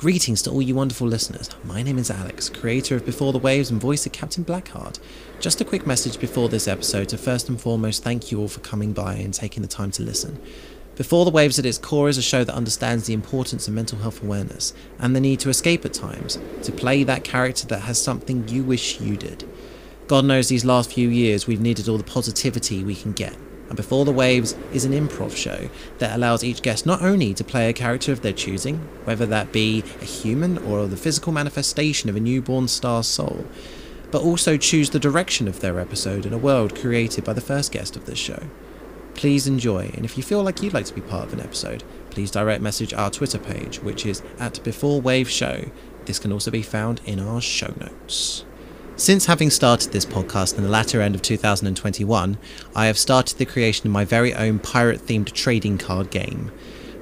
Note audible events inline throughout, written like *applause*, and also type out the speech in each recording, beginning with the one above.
Greetings to all you wonderful listeners. My name is Alex, creator of Before the Waves and voice of Captain Blackheart. Just a quick message before this episode to first and foremost thank you all for coming by and taking the time to listen. Before the Waves at its core is a show that understands the importance of mental health awareness and the need to escape at times, to play that character that has something you wish you did. God knows these last few years we've needed all the positivity we can get and Before the Waves is an improv show that allows each guest not only to play a character of their choosing, whether that be a human or the physical manifestation of a newborn star's soul, but also choose the direction of their episode in a world created by the first guest of this show. Please enjoy, and if you feel like you'd like to be part of an episode, please direct message our Twitter page, which is at Before Wave Show. This can also be found in our show notes. Since having started this podcast in the latter end of 2021, I have started the creation of my very own pirate themed trading card game.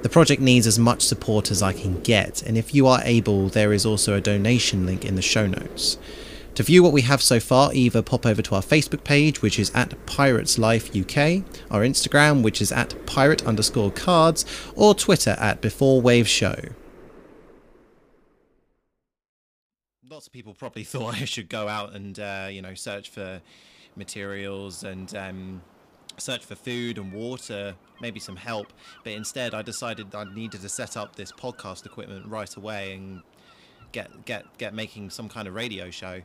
The project needs as much support as I can get, and if you are able, there is also a donation link in the show notes. To view what we have so far, either pop over to our Facebook page, which is at Pirates Life UK, our Instagram, which is at pirate underscore cards, or Twitter at Before Wave Show. Lots of people probably *laughs* thought I should go out and uh, you know search for materials and um, search for food and water, maybe some help. But instead, I decided I needed to set up this podcast equipment right away and get get get making some kind of radio show.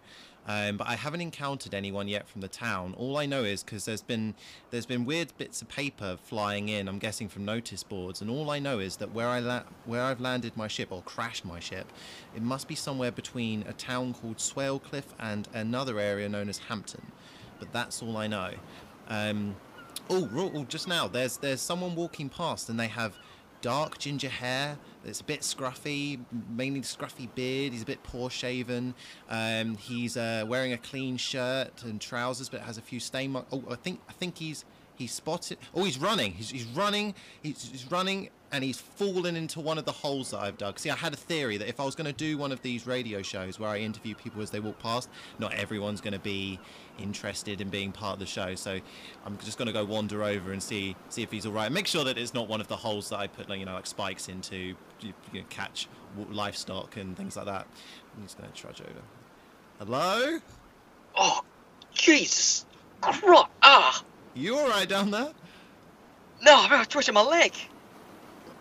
Um, but I haven't encountered anyone yet from the town. All I know is because there's been there's been weird bits of paper flying in. I'm guessing from notice boards, and all I know is that where I la- where I've landed my ship or crashed my ship, it must be somewhere between a town called Swalecliffe and another area known as Hampton. But that's all I know. Um, oh, oh, just now there's there's someone walking past, and they have dark ginger hair. It's a bit scruffy, mainly scruffy beard. He's a bit poor shaven. Um, he's uh, wearing a clean shirt and trousers, but has a few stain marks. Oh, I think I think he's he's spotted. Oh, he's running. He's, he's running. He's, he's running and he's fallen into one of the holes that I've dug. See, I had a theory that if I was going to do one of these radio shows where I interview people as they walk past, not everyone's going to be interested in being part of the show. So I'm just going to go wander over and see see if he's all right. Make sure that it's not one of the holes that I put, like, you know, like spikes into, you know, catch livestock and things like that. I'm just going to trudge over. Hello? Oh, Jesus! Christ! Ah! You all right down there? No, I'm twisting my leg.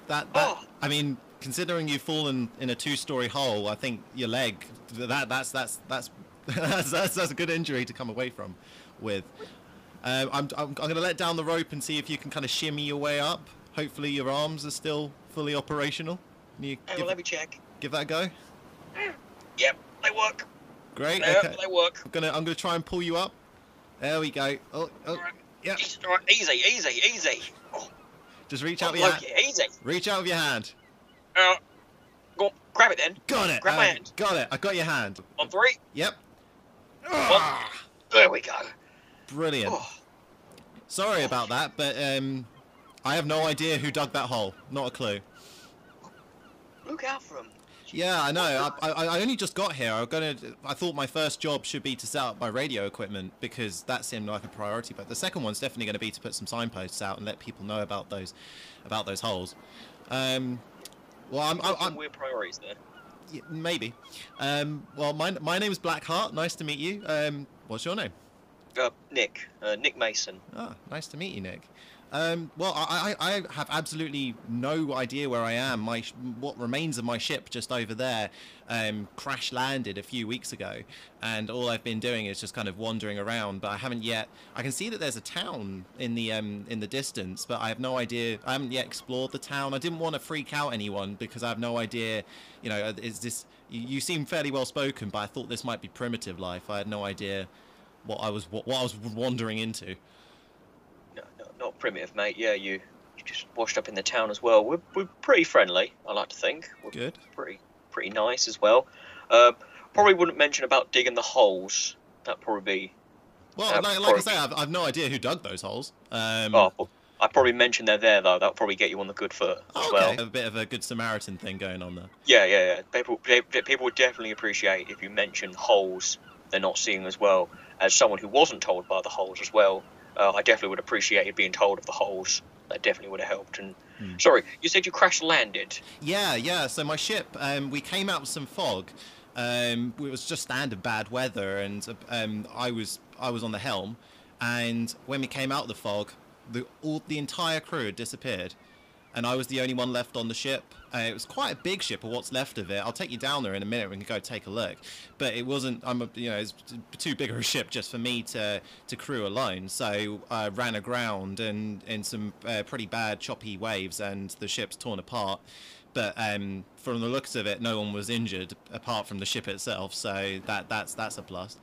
That, that oh. I mean, considering you've fallen in a two-story hole, I think your leg that that's that's that's *laughs* that's, that's, that's a good injury to come away from with. Um, I'm, I'm, I'm going to let down the rope and see if you can kind of shimmy your way up. Hopefully your arms are still fully operational. Can you give, let me check. Give that a go. Yep, they work. Great. Yep, okay. they work. I'm gonna I'm gonna try and pull you up. There we go. Oh, oh, yeah. Easy, easy, easy. Oh. Just reach out with your hand. Easy. Reach out with your hand. Uh, go grab it then. Got it. Grab uh, my hand. Got it. I got your hand. On three. Yep. There we go. Brilliant. Oh. Sorry about that, but um, I have no idea who dug that hole. Not a clue. Look out for him. Yeah, I know. I, I, I, only just got here. I gonna. I thought my first job should be to set up my radio equipment because that seemed like a priority. But the second one's definitely going to be to put some signposts out and let people know about those, about those holes. Um, well, I'm. I'm, I'm weird priorities there. Yeah, maybe. Um, well, my my name is Blackheart. Nice to meet you. Um, what's your name? Uh, Nick. Uh, Nick Mason. Ah, nice to meet you, Nick. Um, well, I, I, have absolutely no idea where I am. My what remains of my ship just over there um, crash landed a few weeks ago, and all I've been doing is just kind of wandering around. But I haven't yet. I can see that there's a town in the um, in the distance, but I have no idea. I haven't yet explored the town. I didn't want to freak out anyone because I have no idea. You know, is this? You seem fairly well spoken, but I thought this might be primitive life. I had no idea what I was what, what I was wandering into not primitive, mate. Yeah, you, you just washed up in the town as well. We're, we're pretty friendly, I like to think. We're Good. Pretty pretty nice as well. Uh, probably wouldn't mention about digging the holes. That'd probably be. Well, like, like probably... I say, I've, I've no idea who dug those holes. Um, oh, well, I probably mentioned they're there though. That'll probably get you on the good foot as okay. well. A bit of a good Samaritan thing going on there. Yeah, yeah, yeah. People, people would definitely appreciate if you mention holes they're not seeing as well as someone who wasn't told by the holes as well uh, I definitely would appreciate being told of the holes. That definitely would have helped. And Hmm. sorry, you said you crash landed. Yeah, yeah. So my ship, um, we came out with some fog. Um, it was just standard bad weather, and um, I was I was on the helm. And when we came out of the fog, the all the entire crew had disappeared, and I was the only one left on the ship. Uh, it was quite a big ship, or what's left of it. I'll take you down there in a minute. We can go take a look. But it wasn't. I'm a, you know, it's too big of a ship just for me to to crew alone. So I ran aground and in some uh, pretty bad choppy waves, and the ship's torn apart. But um, from the looks of it, no one was injured apart from the ship itself. So that that's that's a plus.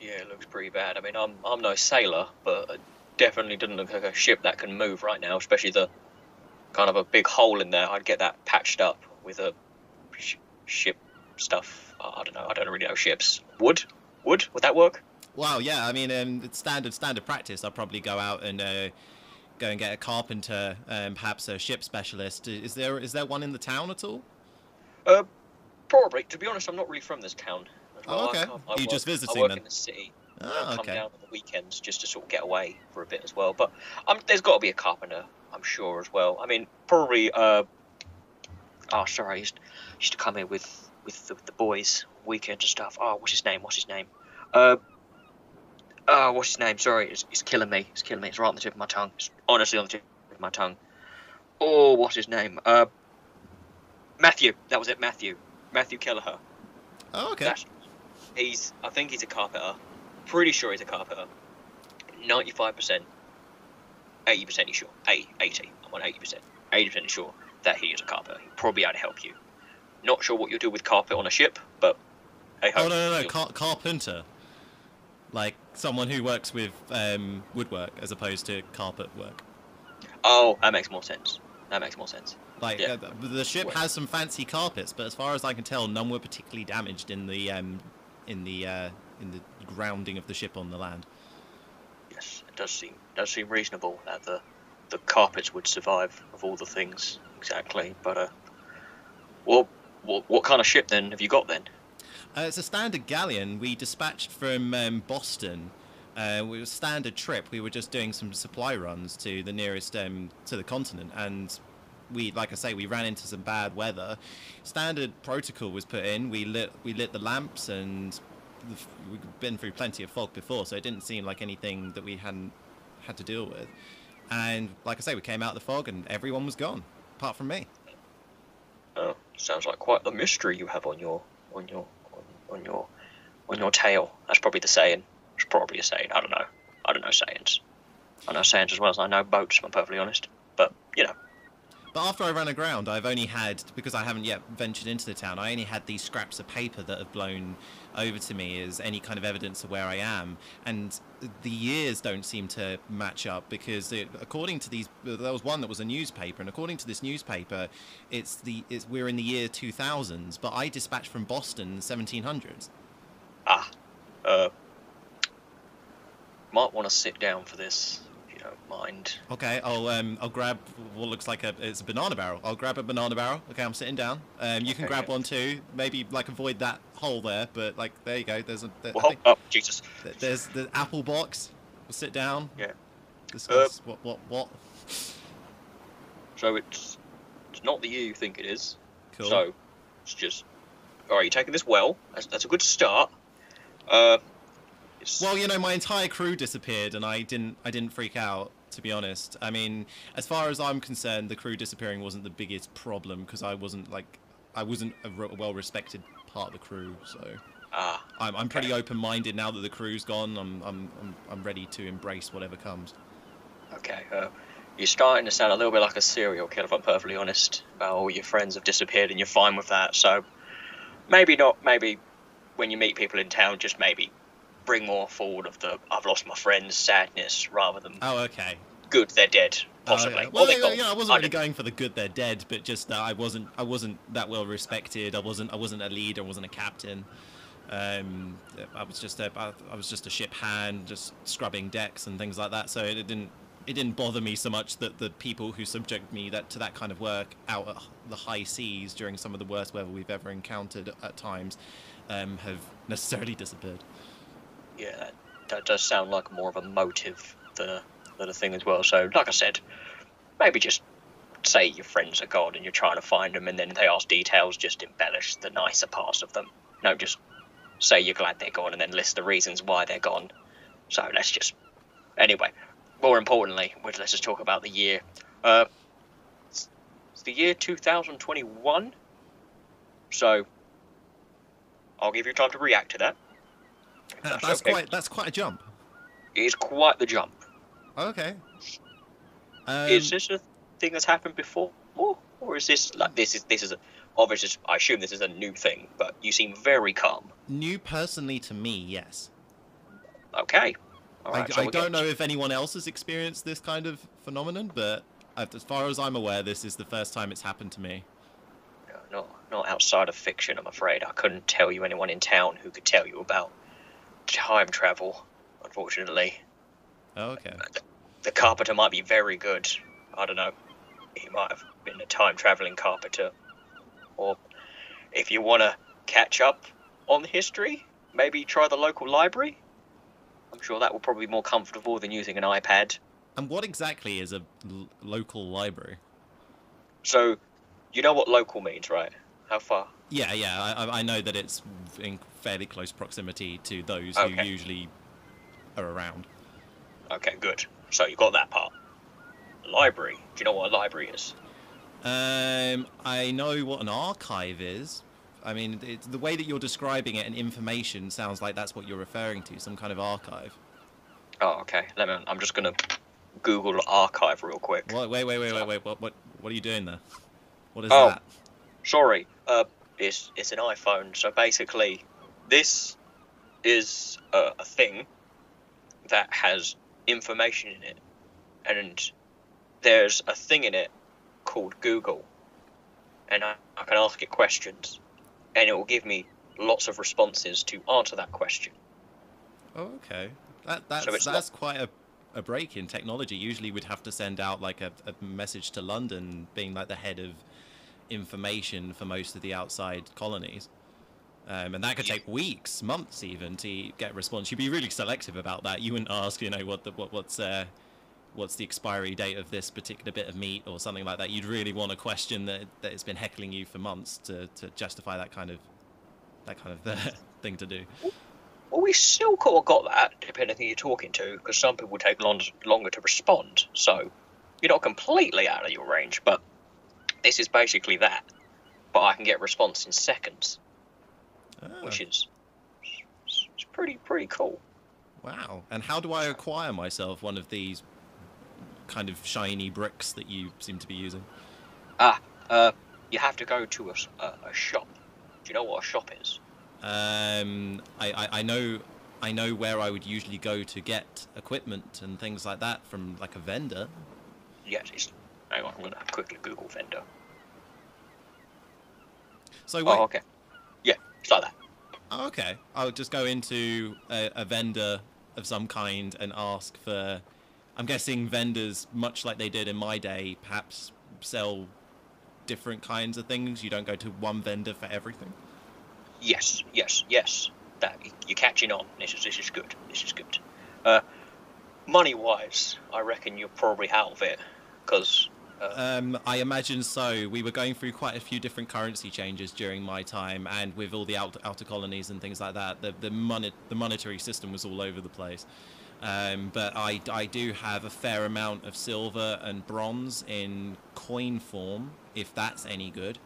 Yeah, it looks pretty bad. I mean, I'm I'm no sailor, but it definitely doesn't look like a ship that can move right now. Especially the kind of a big hole in there. I'd get that patched up with a sh- ship stuff. I don't know. I don't really know ships. Wood, wood. Would that work? Wow, yeah. I mean, um, it's standard standard practice. I'll probably go out and uh, go and get a carpenter, um, perhaps a ship specialist. Is there is there one in the town at all? Uh, probably. To be honest, I'm not really from this town. as Oh, well. I okay. I Are you work- just visiting I work then? in the city. Oh, I come okay. down on the weekends just to sort of get away for a bit as well. But um, there's got to be a carpenter, I'm sure as well. I mean, probably. Uh, oh, sorry, I used, used to come here with with the, the boys weekends and stuff. Oh, what's his name? What's his name? Uh, oh, what's his name? Sorry, it's, it's killing me. It's killing me. It's right on the tip of my tongue. It's honestly on the tip of my tongue. Oh, what's his name? Uh, Matthew. That was it. Matthew. Matthew Kelleher. Oh, okay. That's, he's. I think he's a carpenter. Pretty sure he's a carpenter. Ninety-five percent. Eighty percent sure. Eight, 80. I'm on eighty percent. Eighty percent sure that he is a carpenter. He'll probably able to help you. Not sure what you'll do with carpet on a ship, but hey ho. Oh no no no, car- carpenter. Like someone who works with um, woodwork as opposed to carpet work. Oh, that makes more sense. That makes more sense. Like Yeah. uh, the- ship has some fancy carpets, but as far as I can tell, none were particularly damaged in the um, in the uh, in the grounding of the ship on the land. Yes, it does seem does seem reasonable that the the carpets would survive of all the things exactly. But uh, well, what what kind of ship then have you got then? Uh, it's a standard galleon we dispatched from um, Boston. Uh, was a standard trip. We were just doing some supply runs to the nearest um, to the continent, and we, like I say, we ran into some bad weather. Standard protocol was put in. We lit we lit the lamps, and we've been through plenty of fog before, so it didn't seem like anything that we hadn't had to deal with. And like I say, we came out of the fog, and everyone was gone, apart from me. Oh, sounds like quite the mystery you have on your on your on, on your on your tail. That's probably the saying. It's probably a saying. I don't know. I don't know sayings. I know sayings as well as I know boats. If I'm perfectly honest. But you know, But after I ran aground, I've only had because I haven't yet ventured into the town. I only had these scraps of paper that have blown over to me as any kind of evidence of where I am, and the years don't seem to match up because it, according to these, there was one that was a newspaper, and according to this newspaper, it's the it's we're in the year 2000s, but I dispatched from Boston in the 1700s. ah, uh, might want to sit down for this you don't mind. Okay, I'll um I'll grab what looks like a it's a banana barrel. I'll grab a banana barrel. Okay, I'm sitting down. Um, you can Okay, grab yeah. one too. Maybe like avoid that hole there, but like there you go. There's a there, Well, oh Jesus. there's the apple box. We'll sit down. Yeah. Discuss what what what. So it's it's not the year you think it is. Cool. So it's just all right. You're taking this well. That's, that's a good start. Uh, Well, you know, my entire crew disappeared, and I didn't. I didn't freak out, to be honest. I mean, as far as I'm concerned, the crew disappearing wasn't the biggest problem because I wasn't like, I wasn't a re- well-respected part of the crew. So ah, I'm, I'm pretty Okay. open-minded now that the crew's gone. I'm, I'm, I'm, I'm ready to embrace whatever comes. okay. Uh, you're starting to sound a little bit like a serial killer, if I'm perfectly honest. About all your friends have disappeared, and you're fine with that. So maybe not. Maybe when you meet people in town, just maybe bring more forward of the "I've lost my friends" sadness rather than Oh, okay. "good they're dead." Oh, Possibly. Well, they're yeah, yeah, I wasn't I really going for the good they're dead, but just that I wasn't I wasn't that well respected. I wasn't I wasn't a leader. I wasn't a captain. Um, I was just a I I was just a ship hand, just scrubbing decks and things like that. So it didn't it didn't bother me so much that the people who subject me that to that kind of work out at the high seas during some of the worst weather we've ever encountered at times um, have *laughs* necessarily disappeared. Yeah, that, that does sound like more of a motive than a, than a thing as well. So, like I said, maybe just say your friends are gone and you're trying to find them, and then they ask details. Just embellish the nicer parts of them. No, just say you're glad they're gone, and then list the reasons why they're gone. So let's just anyway. More importantly, let's just talk about the year. Uh, it's the year 2021. So I'll give you time to react to that. Uh, that's, that's okay. quite that's quite a jump. It is quite the jump. Okay. Um, is this a thing that's happened before, or is this like this is this is a, obviously I assume this is a new thing, but you seem very calm. New personally to me, yes. Okay. Right, I, so I don't know if anyone else has experienced this kind of phenomenon, but as far as I'm aware, this is the first time it's happened to me. No, not not outside of fiction, I'm afraid. I couldn't tell you anyone in town who could tell you about time travel, unfortunately. Oh, okay. Uh, the, the carpenter might be very good. I don't know. He might have been a time traveling carpenter. Or if you want to catch up on history, maybe try the local library. I'm sure that will probably be more comfortable than using an iPad. And what exactly is a l- local library? So, you know what local means, right? How far? Yeah, yeah, I, I know that it's in fairly close proximity to those okay. who usually are around. Okay, good. So you got that part. Library. Do you know what a library is? Um, I know what an archive is. I mean, the way that you're describing it and information sounds like that's what you're referring to, some kind of archive. Oh, okay. Let me. I'm just gonna Google archive real quick. Wait, wait, wait, wait, wait, wait. What, what, what are you doing there? What is oh, that? Sorry. Uh, it's it's an iPhone. So basically, this is a, a thing that has information in it, and there's a thing in it called Google, and I, I can ask it questions, and it will give me lots of responses to answer that question. Oh, okay. That that's so that's not... quite a a break in technology. Usually, we'd have to send out like a, a message to London, being like the head of information for most of the outside colonies. Um, and that could take weeks, months, even to get a response. You'd be really selective about that. You wouldn't ask, you know, what the, what what's uh, what's the expiry date of this particular bit of meat or something like that. You'd really want a question that that has been heckling you for months to, to justify that kind of that kind of uh, *laughs* thing to do. Well, we still of got that, depending on who you're talking to, because some people take long, longer to respond. So you're not completely out of your range, but this is basically that. But I can get a response in seconds oh. which is it's pretty pretty cool. Wow! And how do I acquire myself one of these kind of shiny bricks that you seem to be using? Ah, uh, you have to go to a, a, a shop. Do you know what a shop is? Um, I, I, I know I know where I would usually go to get equipment and things like that from like a vendor. Yes, hang on, I'm gonna quickly Google vendor. So wait, oh, okay. Like that. Oh, okay. I'll just go into a, a vendor of some kind and ask for. I'm guessing vendors, much like they did in my day, perhaps sell different kinds of things. You don't go to one vendor for everything. Yes, yes, yes. That you're catching on. This is this is good. This is good. Uh, money wise, I reckon you're probably out of it because um, I imagine so. We were going through quite a few different currency changes during my time, and with all the outer, outer colonies and things like that, the the, money, the monetary system was all over the place. Um, but I, I do have a fair amount of silver and bronze in coin form, if that's any good.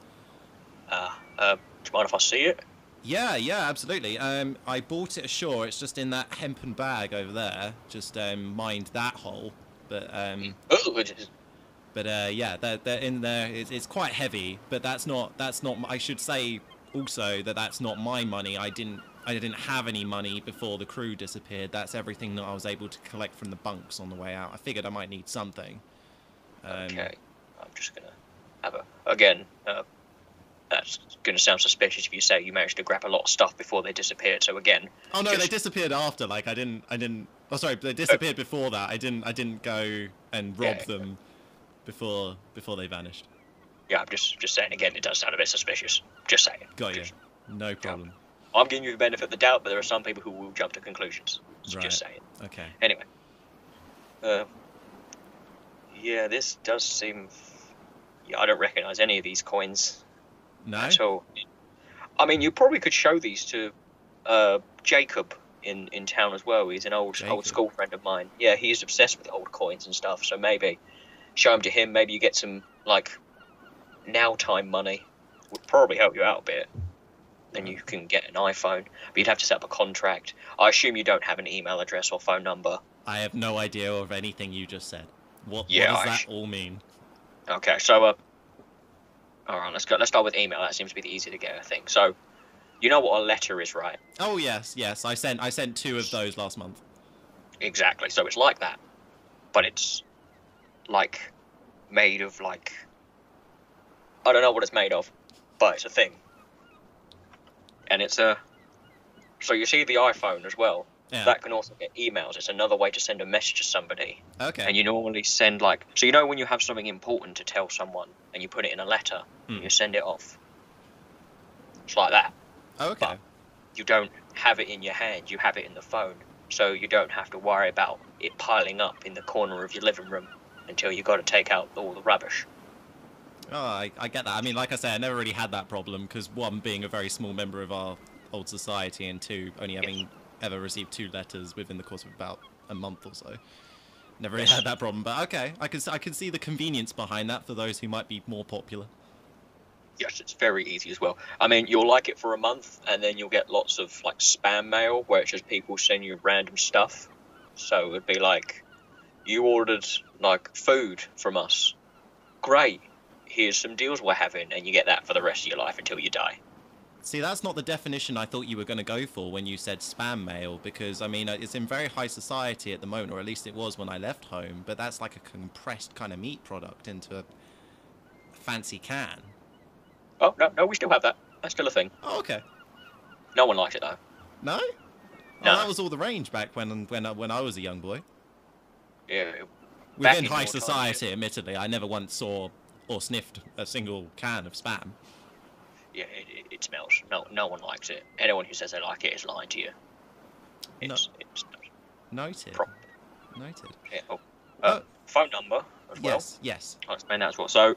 Uh, uh, do you mind if I see it? Yeah, yeah, absolutely. Um, I bought it ashore. It's just in that hempen bag over there. Just um, mind that hole. But um, oh, but uh, yeah, they're, they're in there. It's, it's quite heavy, but that's not that's not. I should say also that that's not my money. I didn't I didn't have any money before the crew disappeared. That's everything that I was able to collect from the bunks on the way out. I figured I might need something. Um, okay, I'm just gonna have a again. Uh, that's gonna sound suspicious if you say you managed to grab a lot of stuff before they disappeared. So again. Oh no, just... they disappeared after. Like I didn't. I didn't. Oh sorry, they disappeared before that. I didn't. I didn't go and rob yeah, them before before they vanished. Yeah, I'm just just saying again. It does sound a bit suspicious. Just saying. Got you. No problem. I'm giving you the benefit of the doubt, but there are some people who will jump to conclusions. So right. Just saying. Okay. Anyway. Uh, yeah, this does seem. Yeah, I don't recognise any of these coins No. at all. I mean, you probably could show these to uh, Jacob in, in town as well. He's an old Jacob. old school friend of mine. Yeah, he's obsessed with old coins and stuff. So maybe show them to him. Maybe you get some like now time money. Would probably help you out a bit. Then you can get an iPhone, but you'd have to set up a contract. I assume you don't have an email address or phone number. I have no idea of anything you just said. What, Yeah, what I does sh- that all mean? Okay, so uh, all right, let's go. Let's start with email. That seems to be the easy to get, I think. So, you know what a letter is, right? Oh yes, yes. I sent I sent two of those last month. Exactly. So it's like that, but it's like made of like I don't know what it's made of, but it's a thing, and it's a. So you see the iPhone as well. Yeah. That can also get emails. It's another way to send a message to somebody. okay. And you normally send like so you know when you have something important to tell someone and you put it in a letter Hmm. and you send it off. It's like that. okay. but- You don't have it in your hand, you have it in the phone. So you don't have to worry about it piling up in the corner of your living room until you got to take out all the rubbish. Oh, I, I get that. I mean, like I say, I never really had that problem because one, being a very small member of our old society, and two, only having ever received two letters within the course of about a month or so. Never really had that problem, but okay, I can I can see the convenience behind that for those who might be more popular. Yes, it's very easy as well. I mean, you'll like it for a month, and then you'll get lots of like spam mail where it's just people send you random stuff. So it'd be like, you ordered like food from us. Great. Here's some deals we're having, and you get that for the rest of your life until you die. See, that's not the definition I thought you were going to go for when you said spam mail, because I mean, it's in very high society at the moment, or at least it was when I left home. But that's like a compressed kind of meat product into a fancy can. Oh no, no, we still have that. That's still a thing. Oh, okay. No one likes it though. No. No. Oh, that was all the range back when when I- when I was a young boy. Yeah, Within high your time, society, admittedly, I never once saw or sniffed a single can of spam. yeah, it, it, it smells. No, no one likes it. Anyone who says they like it is lying to you. No. It's, it's Noted. Prop. Noted. yeah, oh. Uh, phone number as well. Yes. Yes. I'll explain that as well. So,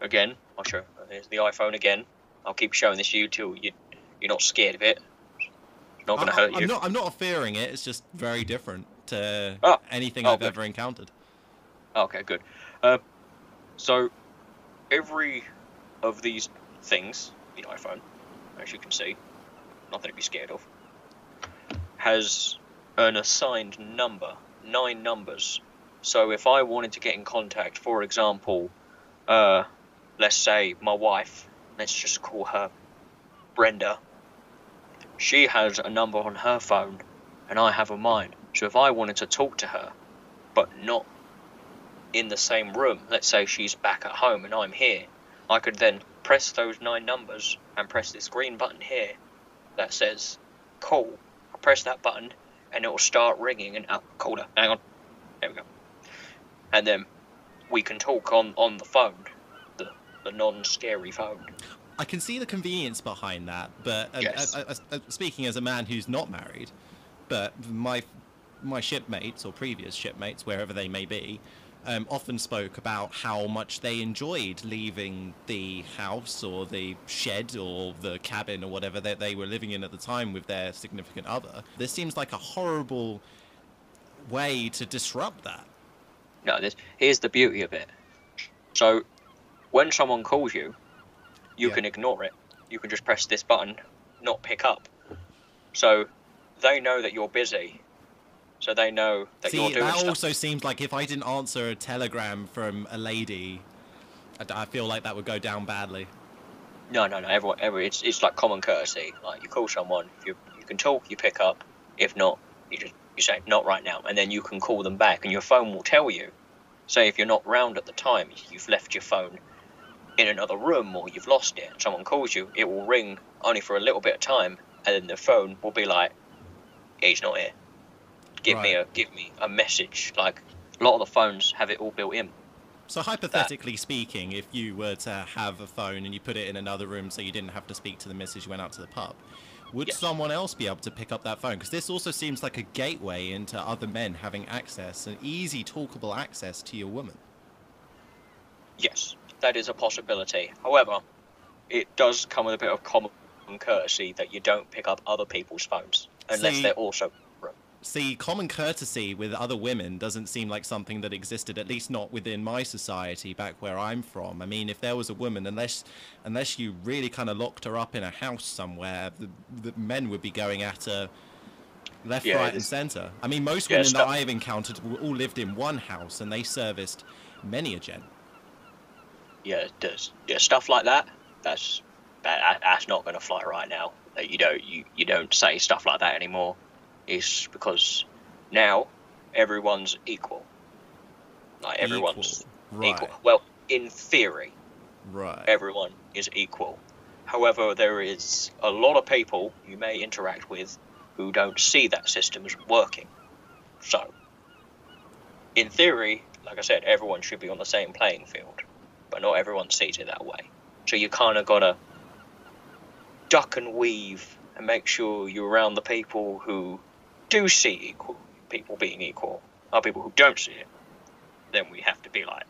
again, I'll show. Here's the iPhone again. I'll keep showing this to you till you you're not scared of it. It's not going to hurt I'm not. I'm not fearing it. It's just very different to Oh. anything Oh, I've good. ever encountered. Okay, good. Uh, so every of these things, the iPhone, as you can see, nothing to be scared of, has an assigned number, nine numbers. So if I wanted to get in contact, for example, uh, let's say my wife, let's just call her Brenda. She has a number on her phone, and I have a mine. So if I wanted to talk to her, but not in the same room, let's say she's back at home and I'm here, I could then press those nine numbers and press this green button here that says call. I press that button and it will start ringing and oh, call her. Hang on. There we go. And then we can talk on, on the phone, the, the non scary phone. I can see the convenience behind that, but uh, Yes. uh, uh, uh, speaking as a man who's not married, but my my shipmates or previous shipmates, wherever they may be, um, often spoke about how much they enjoyed leaving the house or the shed or the cabin or whatever that they were living in at the time with their significant other. This seems like a horrible way to disrupt that. No, this, here's the beauty of it. So, when someone calls you, you Yeah. can ignore it. You can just press this button, not pick up. So, they know that you're busy. So they know that See, you're doing that stuff. also seems like if I didn't answer a telegram from a lady, I, I feel like that would go down badly. No, no, no. Everyone, every it's it's like common courtesy. Like you call someone, if you you can talk, you pick up. If not, you just you say not right now, and then you can call them back, and your phone will tell you. Say if you're not round at the time, you've left your phone in another room or you've lost it. and Someone calls you, it will ring only for a little bit of time, and then the phone will be like, "He's not here. Give me a give me a message." Like a lot of the phones have it all built in. So hypothetically speaking, if you were to have a phone and you put it in another room so you didn't have to speak to the missus, you went out to the pub, would Yes. someone else be able to pick up that phone? Because this also seems like a gateway into other men having access, an easy talkable access to your woman. Yes, that is a possibility. However, it does come with a bit of common courtesy that you don't pick up other people's phones unless See- they're also. See, common courtesy with other women doesn't seem like something that existed, at least not within my society back where I'm from. I mean, if there was a woman, unless unless you really kind of locked her up in a house somewhere, the, the men would be going at her left, Yeah, right, and centre. I mean, most Yeah, women that I have encountered all lived in one house, and they serviced many a gent. Yeah, does. Yeah, stuff like that. That's that, that's not going to fly right now. You don't you, you don't say stuff like that anymore. It's because now everyone's equal. Like everyone's Equal. equal. Well, in theory, Right. everyone is equal. However, there is a lot of people you may interact with who don't see that system as working. So, in theory, like I said, everyone should be on the same playing field, but not everyone sees it that way. So you kind of gotta duck and weave and make sure you're around the people who do see equal people being equal. Are people who don't see it, then we have to be like,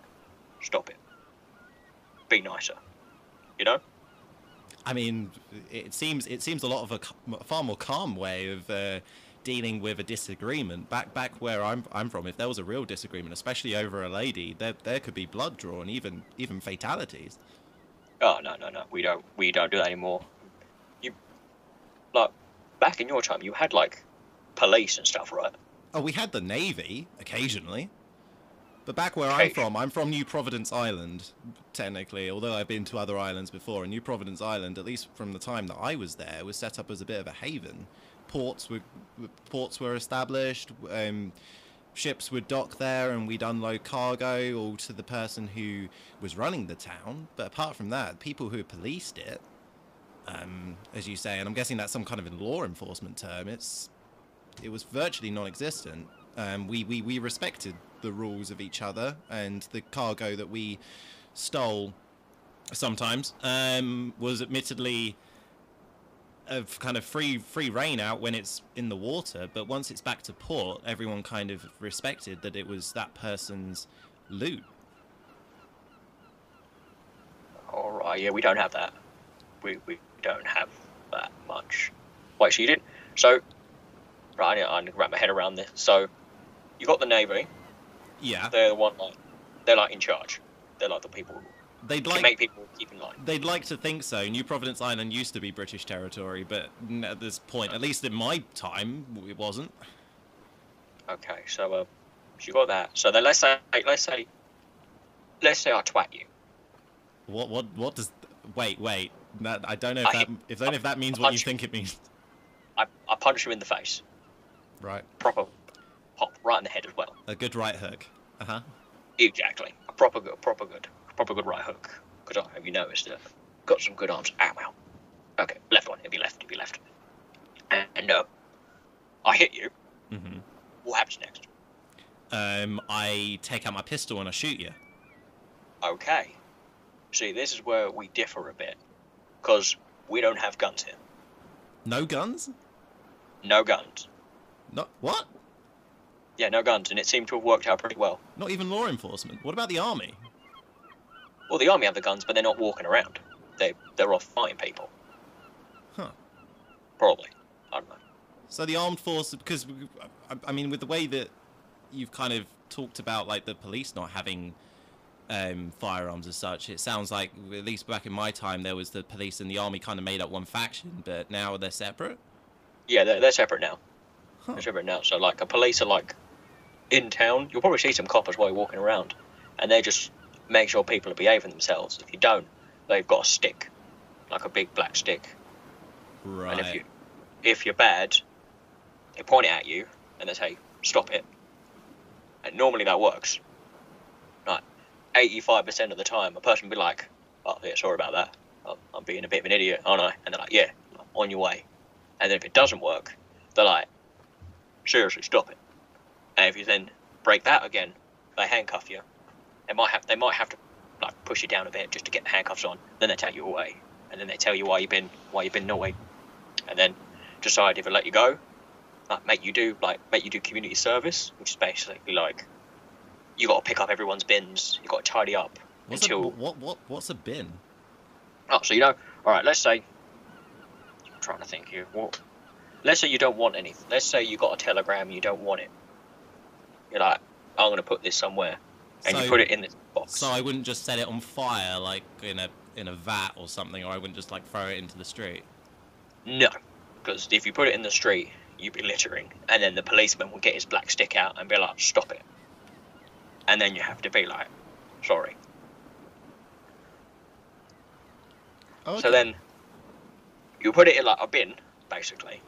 stop it. Be nicer. You know? I mean, it seems it seems a lot of a far more calm way of uh, dealing with a disagreement. Back back where I'm I'm from, if there was a real disagreement, especially over a lady, there there could be blood drawn, even even fatalities. Oh no no no, we don't we don't do that anymore. You like back in your time, you had like police and stuff, right? Oh, we had the navy occasionally, but back where I'm from, I'm from New Providence Island, technically. Although I've been to other islands before, and New Providence Island, at least from the time that I was there, was set up as a bit of a haven. Ports were ports were established. Um, ships would dock there, and we'd unload cargo all to the person who was running the town. But apart from that, people who policed it, um, as you say, and I'm guessing that's some kind of a law enforcement term. It's it was virtually non-existent. Um, we, we we respected the rules of each other and the cargo that we stole. Sometimes um, was admittedly of kind of free free reign out when it's in the water, but once it's back to port, everyone kind of respected that it was that person's loot. All right, yeah, we don't have that. We we don't have that much. Wait, so you didn't? So right, I need, I to wrap my head around this. So you got the navy. Yeah, They're the one like they're like in charge. They're like the people they'd can like make people keep in line. They'd like to think so. New Providence Island used to be British territory, but at this point, at least in my time, it wasn't. Okay, so uh, you got that. So then let's say let's say let's say I twat you. What? What? What does? Wait, wait. That, I don't know if I that hit- if, don't if that means what you think it means. I, I punch you in the face. Right. Proper pop right in the head as well. A good right hook. Uh huh. Exactly. A proper good, proper good, proper good right hook. Because I have you noticed that I've got some good arms. Ow, ow. Okay, left one. It'll be left. It'll be left. And, and uh, I hit you. Mm-hmm. What happens next? Um, I take out my pistol and I shoot you. Okay. See, this is where we differ a bit. Because we don't have guns here. No guns? No guns. Not what? Yeah, no guns, and it seemed to have worked out pretty well. Not even law enforcement. What about the army? Well, the army have the guns, but they're not walking around. They they're off fighting people. Huh. Probably. I don't know. So the armed force, because I, I mean, with the way that you've kind of talked about like the police not having um, firearms as such, it sounds like at least back in my time there was the police and the army kind of made up one faction, but now they're separate. Yeah, they're, they're separate now. Huh. They're separate now. So like, the police are like in town. You'll probably see some coppers while you're walking around, and they just make sure people are behaving themselves. If you don't, they've got a stick, like a big black stick, Right. and if you if you're bad, they point it at you and they say stop it. And normally that works. Like eighty-five percent of the time, a person will be like, "Oh, yeah, sorry about that. I'm being a bit of an idiot, aren't I?" And they're like, "Yeah, on your way." And then if it doesn't work, they're like, "Seriously, stop it." And if you then break that again, they handcuff you. They might have they might have to like push you down a bit just to get the handcuffs on. Then they take you away, and then they tell you why you've been why you've been naughty, and then decide if they let you go, like make you do like make you do community service, which is basically like you got to pick up everyone's bins, you got to tidy up What's until a, what what what's a bin? Oh, so you know, all right. Let's say I'm trying to think here. What? Let's say you don't want anything. Let's say you got a telegram and you don't want it. You're like, I'm gonna put this somewhere, and So- you put it in this box. So I wouldn't just set it on fire like in a in a vat or something, or I wouldn't just like throw it into the street. No, because if you put it in the street, you'd be littering, and then the policeman will get his black stick out and be like, "Stop it," and then you have to be like, "Sorry." Oh, So then you put it in like a bin, basically.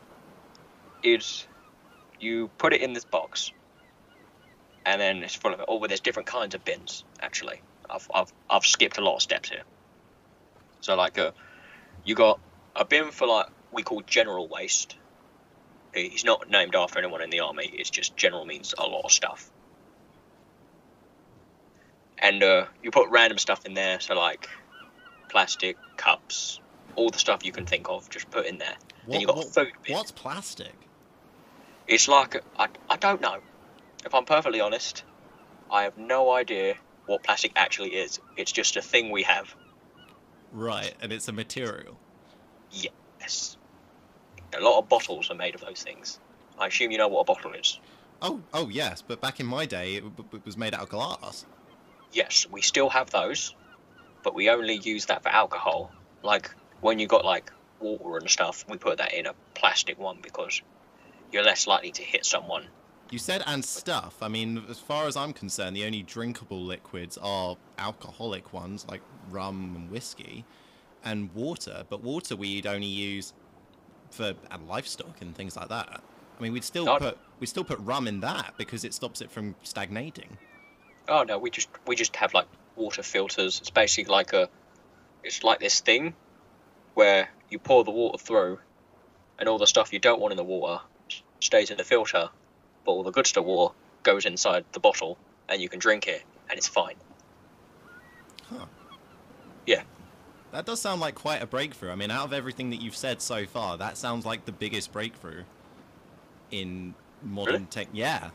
Is you put it in this box, and then it's full of it. Oh, there's different kinds of bins. Actually, I've I've I've skipped a lot of steps here. So like, uh, you got a bin for like we call general waste. He's not named after anyone in the army. It's just general means a lot of stuff. And uh, you put random stuff in there, so like plastic cups, all the stuff you can think of, just put in there. then you got what- food bin. What's plastic? It's like I, I don't know. If I'm perfectly honest, I have no idea what plastic actually is. It's just a thing we have. Right, and it's a material. Yes. A lot of bottles are made of those things. I assume you know what a bottle is. Oh, oh yes, but back in my day, it, w- it was made out of glass. Yes, we still have those, but we only use that for alcohol. Like when you got like water and stuff, we put that in a plastic one because you're less likely to hit someone. You said and stuff. I mean, as far as I'm concerned, the only drinkable liquids are alcoholic ones like rum and whiskey, and water. But water we'd only use for livestock and things like that. I mean, we'd still put we still put rum in that because it stops it from stagnating. Oh no, we just we just have like water filters. It's basically like a, it's like this thing, where you pour the water through, and all the stuff you don't want in the water stays in the filter, but all the good stuff water goes inside the bottle, and you can drink it, and it's fine. Huh. Yeah. That does sound like quite a breakthrough. I mean, out of everything that you've said so far, that sounds like the biggest breakthrough in modern Really? tech. Yeah.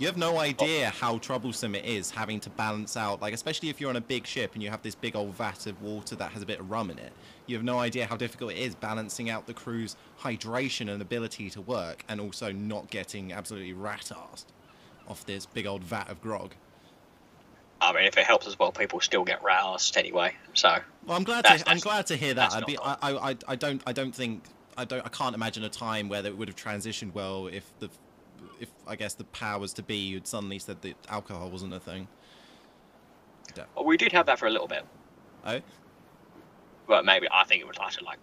You have no oh. idea how troublesome it is having to balance out, like, especially if you're on a big ship and you have this big old vat of water that has a bit of rum in it. You have no idea how difficult it is balancing out the crew's hydration and ability to work and also not getting absolutely rat-assed off this big old vat of grog. I mean, if it helps as well, people still get roused anyway. So Well, I'm glad That's- to I'm glad to hear that. I'd be, I, I I I don't I don't think I don't I can't imagine a time where it would have transitioned well if the if I guess the powers to be you'd suddenly said that alcohol wasn't a thing. well, we did have that for a little bit, Oh, but maybe I think it was lasted like.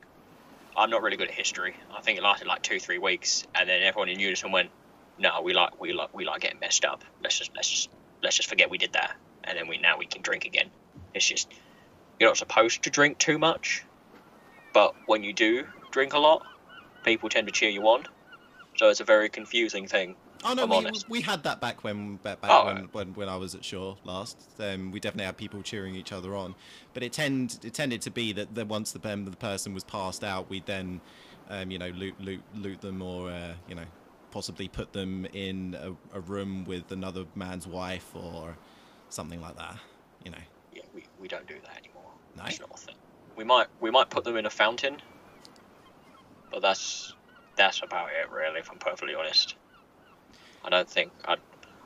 I'm not really good at history. I think it lasted like two, three weeks, and then everyone in unison went, "No, we like, we like, we like getting messed up. Let's just, let's just, let's just forget we did that, and then we now we can drink again." It's just you're not supposed to drink too much, but when you do drink a lot, people tend to cheer you on. So it's a very confusing thing. oh no, I'm we, we had that back when back, back Oh, when, right. when when I was at Shore last. Um, we definitely had people cheering each other on, but it tend it tended to be that, that once the um, the person was passed out, we'd then um, you know loot loot loot them or uh, you know possibly put them in a, a room with another man's wife or something like that. You know. Yeah, we, we don't do that anymore. No? It's not a thing. We might we might put them in a fountain, but that's that's about it really. If I'm perfectly honest, I don't think I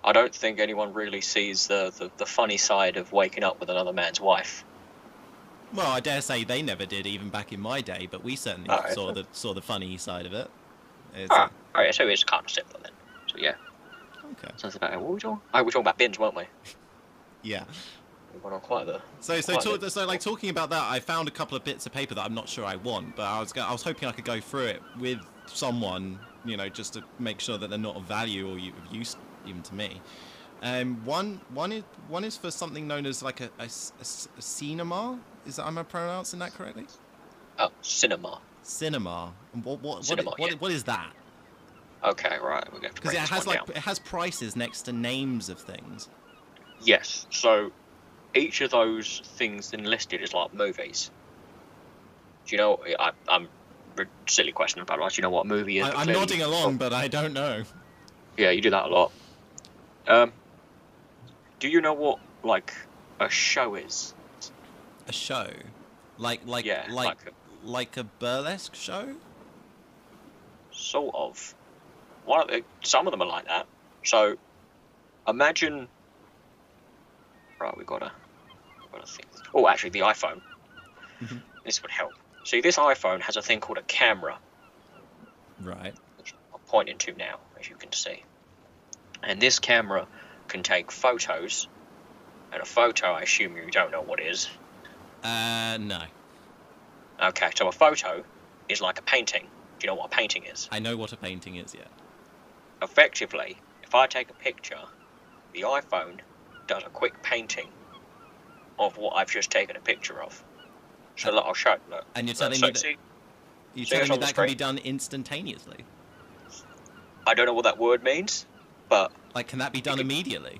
I don't think anyone really sees the, the, the funny side of waking up with another man's wife. Well, I dare say they never did, even back in my day. But we certainly Alright. saw the saw the funny side of it. It's, Ah, alright, so it's kind of simpler then. So yeah, okay. so that's about it. What were we talking? Oh, we were talking about bins, weren't we? *laughs* Yeah. We went on quite the. So, so, talk, so, like talking about that, I found a couple of bits of paper that I'm not sure I want, but I was, go- I was hoping I could go through it with someone, you know, just to make sure that they're not of value or of use even to me. Um, one, one is, one is for something known as like a cinema. Is that am I pronouncing that correctly? Oh, cinema. Cinema. And what, what, what, Cinema, what, yeah. what is that? Okay, right. We're going to Because it has like down. it has prices next to names of things. Yes. So each of those things then listed is like movies. Do you know? I, I'm silly question about like, you know what movie is. I, I'm nodding along, but I don't know. Yeah, you do that a lot. Um, do you know what like a show is? A show, like like yeah, like like like a burlesque show. sort of. One of the, some of them are like that. So, imagine. Right, we gotta. we gotta think. Oh, actually, the iPhone. Mhm. This would help. See, this iPhone has a thing called a camera, Right. which I'm pointing to now, as you can see. And this camera can take photos. And a photo, I assume you don't know what is. Uh, no. Okay, so a photo is like a painting. Do you know what a painting is? I know what a painting is. Yeah. effectively, if I take a picture, the iPhone does a quick painting of what I've just taken a picture of. Look, I'll show. Look, And you're look, telling me that you're telling me that can be done instantaneously. I don't know what that word means, but Like, can that be done could- immediately?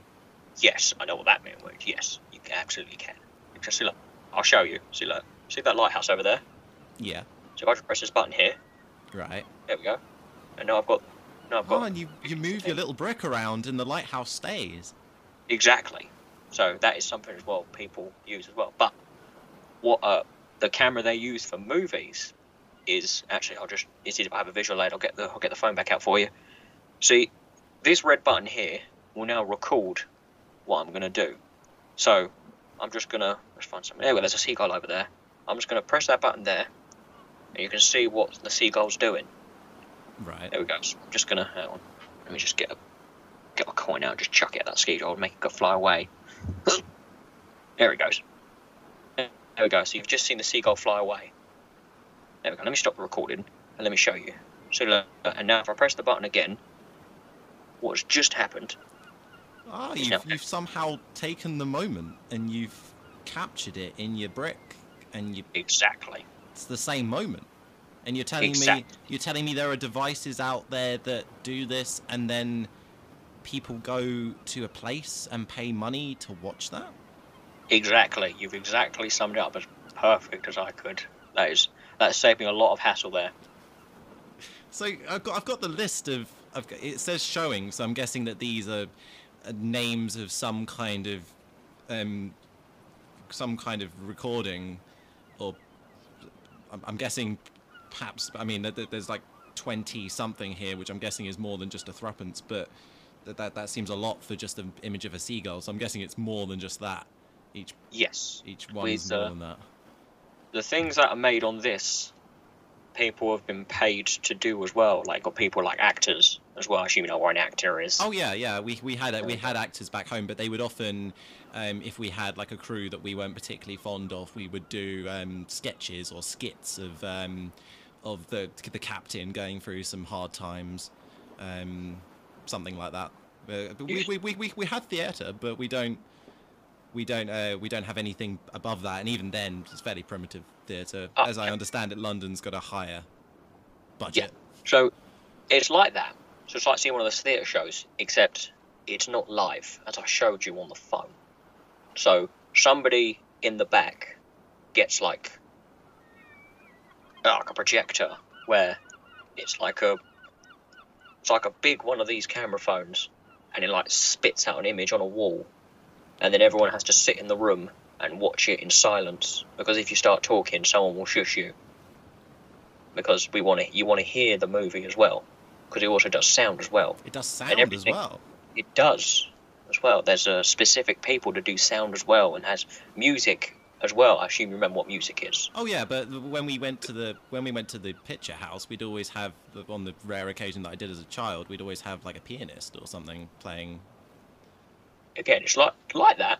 yes, I know what that means. Yes, you absolutely can. See, look, I'll show you. See, look, see that lighthouse over there. Yeah. So if I just press this button here, Right. there we go, and now I've got, now I've Oh, got and you you move your little brick around, and the lighthouse stays. Exactly. So that is something as well people use as well. But what uh, the camera they use for movies is actually I'll just it's easy if I have a visual aid. I'll get the I'll get the phone back out for you. See, this red button here will now record what I'm gonna do. So I'm just gonna let's find something. There, we go, there's a seagull over there. I'm just gonna press that button there, and you can see what the seagull's doing. Right. There we go. So I'm just gonna hang on. Let me just get a get a coin out, just chuck it at that seagull, and make it go fly away. *laughs* there it goes. There we go. So you've just seen the seagull fly away. There we go. Let me stop the recording and let me show you. So look, and now if I press the button again, what's just happened? Ah, you've, you've somehow taken the moment and you've captured it in your brick, and you, Exactly. it's the same moment. And you're telling me you're telling me there are devices out there that do this, and then people go to a place and pay money to watch that. Exactly. You've exactly summed it up as perfect as I could. That is that's saving a lot of hassle there. So I've got I've got the list of I've got, it says showing, so I'm guessing that these are names of some kind of um some kind of recording, or I'm, guessing perhaps I mean there's like twenty something here, which I'm guessing is more than just a threepence, but that that, that seems a lot for just an image of a seagull. So I'm guessing it's more than just that. Each Yes. each one is more uh, than that. the things that are made on this, people have been paid to do as well. Like got people like actors as well. I assume you know what an actor is. Oh yeah, yeah. We we had we had actors back home, but they would often, um, if we had like a crew that we weren't particularly fond of, we would do um, sketches or skits of um, of the the captain going through some hard times, um, something like that. Uh, we, we, we, we, we had theatre, but we don't we don't uh, we don't have anything above that, and even then it's fairly primitive theatre. Ah, As I yeah. understand it, London's got a higher budget. Yeah. So it's like that. So it's like seeing one of those theatre shows, except it's not live, as I showed you on the phone. So somebody in the back gets like uh, like a projector where it's like a it's like a big one of these camera phones and it like spits out an image on a wall and then everyone has to sit in the room and watch it in silence because if you start talking someone will shush you because we want to you want to hear the movie as well because it also does sound as well It does sound as well. it does as well there's uh, specific people to do sound as well and has music as well i assume you remember what music is Oh yeah, but when we went to the when we went to the picture house, we'd always have on the rare occasion that I did as a child, we'd always have like a pianist or something playing. Again it's like like that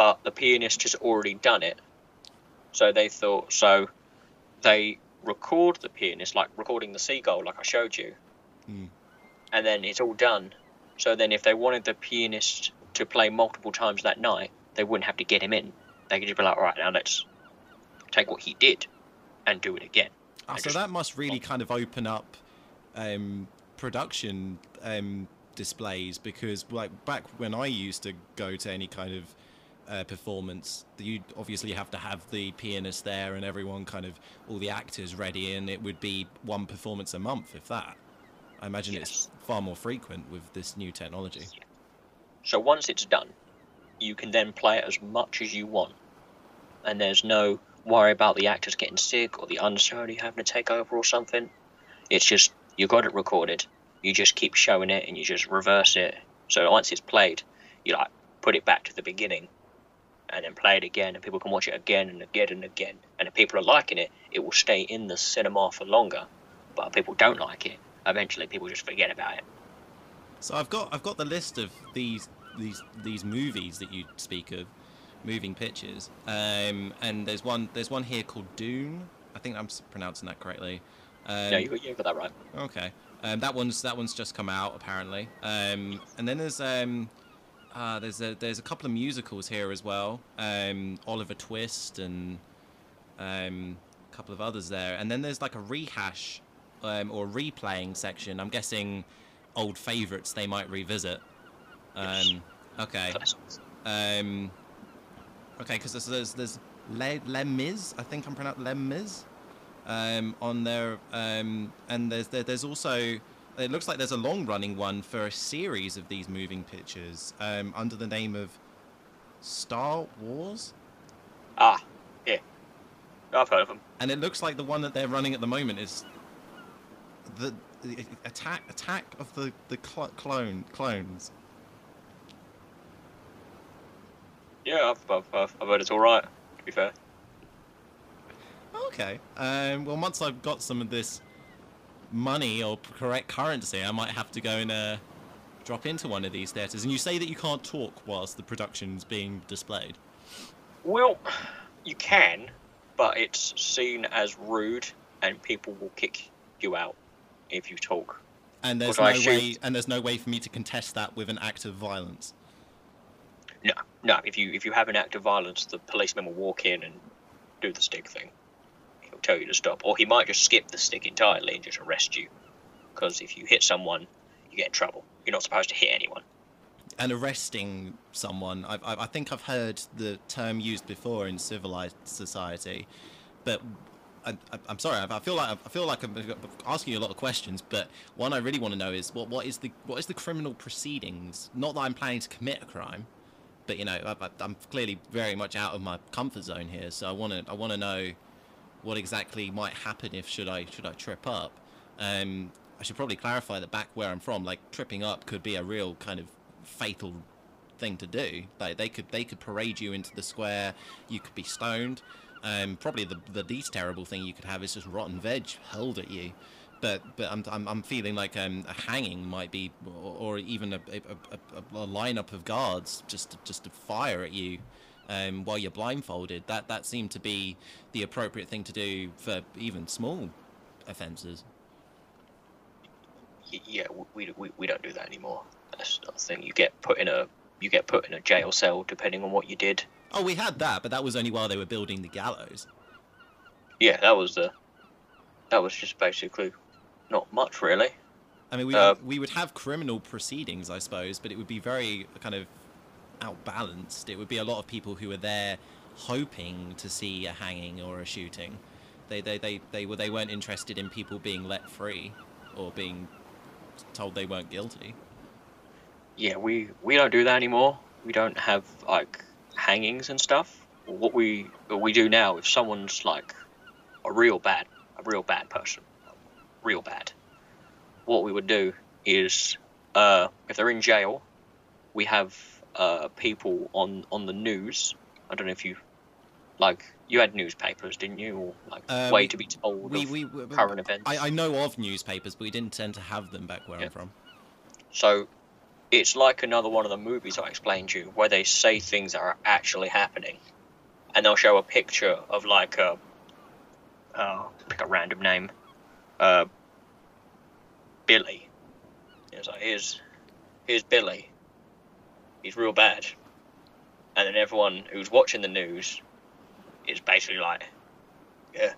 but the pianist has already done it. So they thought so they record the pianist like recording the seagull like i showed you. Hmm. and then it's all done. So then if they wanted the pianist to play multiple times that night they wouldn't have to get him in. They could just be like right now let's take what he did and do it again. Ah, so that must really kind of open up um, production um, displays because like back when I used to go to any kind of uh, performance, you obviously have to have the pianist there and everyone kind of all the actors ready, and it would be one performance a month, if that. I imagine Yes. it's far more frequent with this new technology. So once it's done, you can then play it as much as you want, and there's no worry about the actors getting sick or the unnecessarily having to take over or something. It's just you got it recorded. You just keep showing it and you just reverse it. So once it's played, you like put it back to the beginning, and then play it again, and people can watch it again and again and again. And if people are liking it, it will stay in the cinema for longer. But if people don't like it, eventually people just forget about it. So I've got I've got the list of these these these movies that you speak of, moving pictures. Um, and there's one there's one here called Dune. I think I'm pronouncing that correctly. Um, no, you, you got that right. Okay. Um, that one's that one's just come out apparently. Um, and then there's um, uh, there's a there's a couple of musicals here as well. Um, Oliver Twist and um, a couple of others there. And then there's like a rehash um, or replaying section. I'm guessing old favorites they might revisit. Um, okay. Um, okay, because there's there's, there's Les Mis, I think I'm pronouncing Les Mis, um, on there, um, and there's there, there's also it looks like there's a long running one for a series of these moving pictures um, under the name of Star Wars, Ah, yeah. I've heard of them. and it looks like the one that they're running at the moment is the, the attack attack of the the cl- clone clones. Yeah, I've, I've, I've heard it's all right. To be fair. Okay. Um, well, once I've got some of this money or correct currency, I might have to go and uh, drop into one of these theatres. And you say that you can't talk whilst the production's being displayed. Well, you can, but it's seen as rude, and people will kick you out if you talk. And there's no way, and there's no way for me to contest that with an act of violence. No, no. If you if you have an act of violence, the policeman will walk in and do the stick thing. Tell you to stop, or he might just skip the stick entirely and just arrest you. Because if you hit someone, you get in trouble. You're not supposed to hit anyone. And arresting someone, I, I, I think I've heard the term used before in civilized society, but I, I'm sorry. I, feel like I feel like I'm asking you a lot of questions. But one I really want to know is what what is the what is the criminal proceedings? Not that I'm planning to commit a crime, but you know I, I'm clearly very much out of my comfort zone here. So I want to I want to know what exactly might happen if should I should I trip up. Um, I should probably clarify that back where I'm from, like tripping up could be a real kind of fatal thing to do. Like they could they could parade you into the square, you could be stoned. Um, probably the the least terrible thing you could have is just rotten veg hurled at you. But but I'm I'm, I'm feeling like um, a hanging might be, or, or even a, a, a, a, lineup of guards just just to fire at you. Um, while you're blindfolded, that that seemed to be the appropriate thing to do for even small offences. Yeah, we, we, we don't do that anymore. That's not the thing. You get put in a you get put in a jail cell depending on what you did. Oh, we had that, but that was only while they were building the gallows. Yeah, that was the that was just basically not much really. I mean, we Uh, we would have criminal proceedings, I suppose, but it would be very kind of outbalanced. It would be a lot of people who were there hoping to see a hanging or a shooting. They they they they were they weren't interested in people being let free or being told they weren't guilty. Yeah, we we don't do that anymore. We don't have like hangings and stuff. What we what we do now, if someone's like a real bad a real bad person, real bad, what we would do is uh, if they're in jail, we have uh, people on on the news. I don't know if you like you had newspapers, didn't you? Or like Uh, way we- to be told We of we, we current events. I, I know of newspapers, but we didn't tend to have them back where Yeah. I'm from. So it's like another one of the movies I explained to you, where they say things that are actually happening, and they'll show a picture of like a, oh, pick a random name, uh, Billy. It's like here's, here's Billy. He's real bad, and then everyone who's watching the news is basically like, yeah.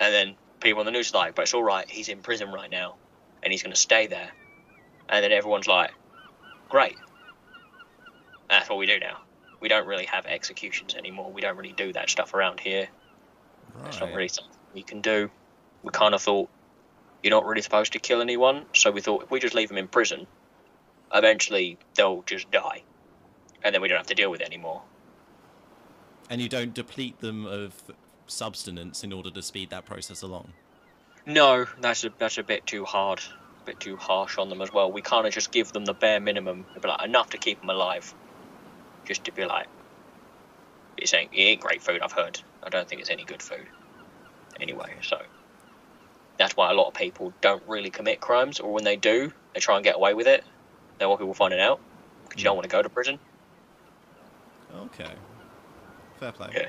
And then people on the news are like, but it's all right. He's in prison right now, and he's going to stay there and then everyone's like, "Great." That's what we do now. We don't really have executions anymore. We don't really do that stuff around here. It's not really something we can do. We kind of thought you're not really supposed to kill anyone, so we thought if we just leave him in prison, eventually they'll just die, and then we don't have to deal with it anymore. And you don't deplete them of substance in order to speed that process along. No, that's a that's a bit too hard, a bit too harsh on them as well. We kind of just give them the bare minimum, be like enough to keep them alive, just to be like, it's ain't, it ain't great food. I've heard. I don't think it's any good food. Anyway, so that's why a lot of people don't really commit crimes, or when they do, they try and get away with it. Don't want people finding out because you don't hmm. want to go to prison. Okay. Fair play. Yeah.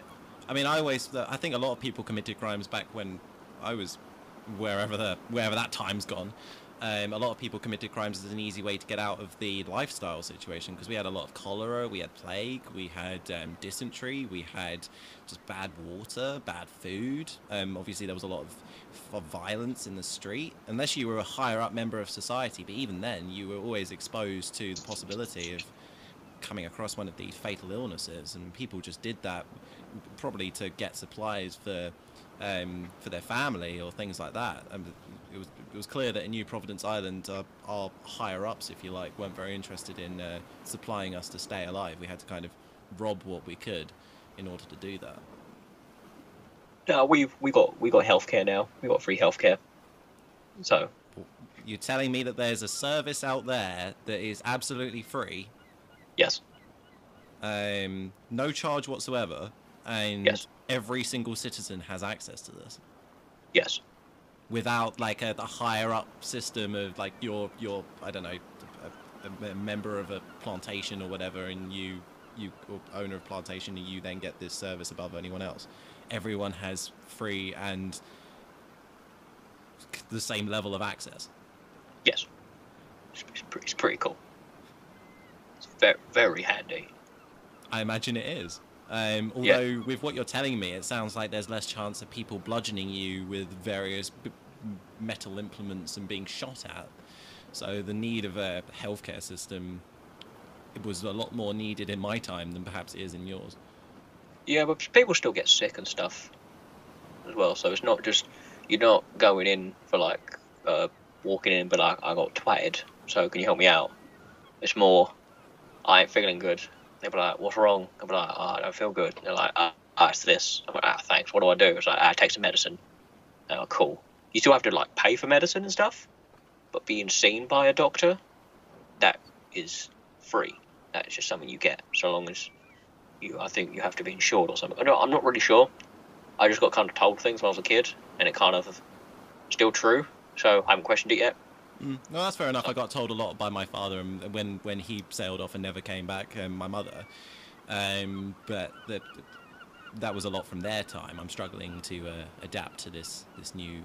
I mean, I always, uh, I think a lot of people committed crimes back when I was wherever the wherever that time's gone. Um, a lot of people committed crimes as an easy way to get out of the lifestyle situation because we had a lot of cholera, we had plague, we had um, dysentery, we had just bad water, bad food. Um, obviously, there was a lot of, of violence in the street. Unless you were a higher up member of society, but even then, you were always exposed to the possibility of coming across one of these fatal illnesses, and people just did that probably to get supplies for um, for their family or things like that. It was it was clear that in New Providence Island, uh, our higher ups, if you like, weren't very interested in uh, supplying us to stay alive. We had to kind of rob what we could in order to do that. No, we we got we got healthcare now. We got free healthcare. So You're telling me that there's a service out there that is absolutely free, yes, um, no charge whatsoever, and Yes. every single citizen has access to this. yes, without like a, a higher up system of like you're you're I don't know a, a member of a plantation or whatever, and you you or owner of plantation, and you then get this service above anyone else. Everyone has free and the same level of access. yes. It's, it's, pretty, it's pretty cool. It's very very handy. I imagine it is. Um, Yeah. although with what you're telling me, it sounds like there's less chance of people bludgeoning you with various b- metal implements and being shot at. So the need of a healthcare system it was a lot more needed in my time than perhaps it is in yours. Yeah, but people still get sick and stuff as well. So it's not just you're not going in for like uh, walking in but like, I got twatted, so can you help me out? It's more, I ain't feeling good. They'll be like, what's wrong? I'll be like, oh, I don't feel good. They're like, ah, ah, it's this. I'm like, ah, thanks. What do I do? It's like, ah, take some medicine. Oh, cool. You still have to like pay for medicine and stuff, but being seen by a doctor, that is free. That is just something you get, so long as you. I think you have to be insured or something. Don't- I'm not really sure. I just got kind of told things when I was a kid, and it kind of still true. So I haven't questioned it yet. Mm. No, that's fair enough. I got told a lot by my father and when when he sailed off and never came back, and my mother. Um, but that that was a lot from their time. I'm struggling to uh, adapt to this this new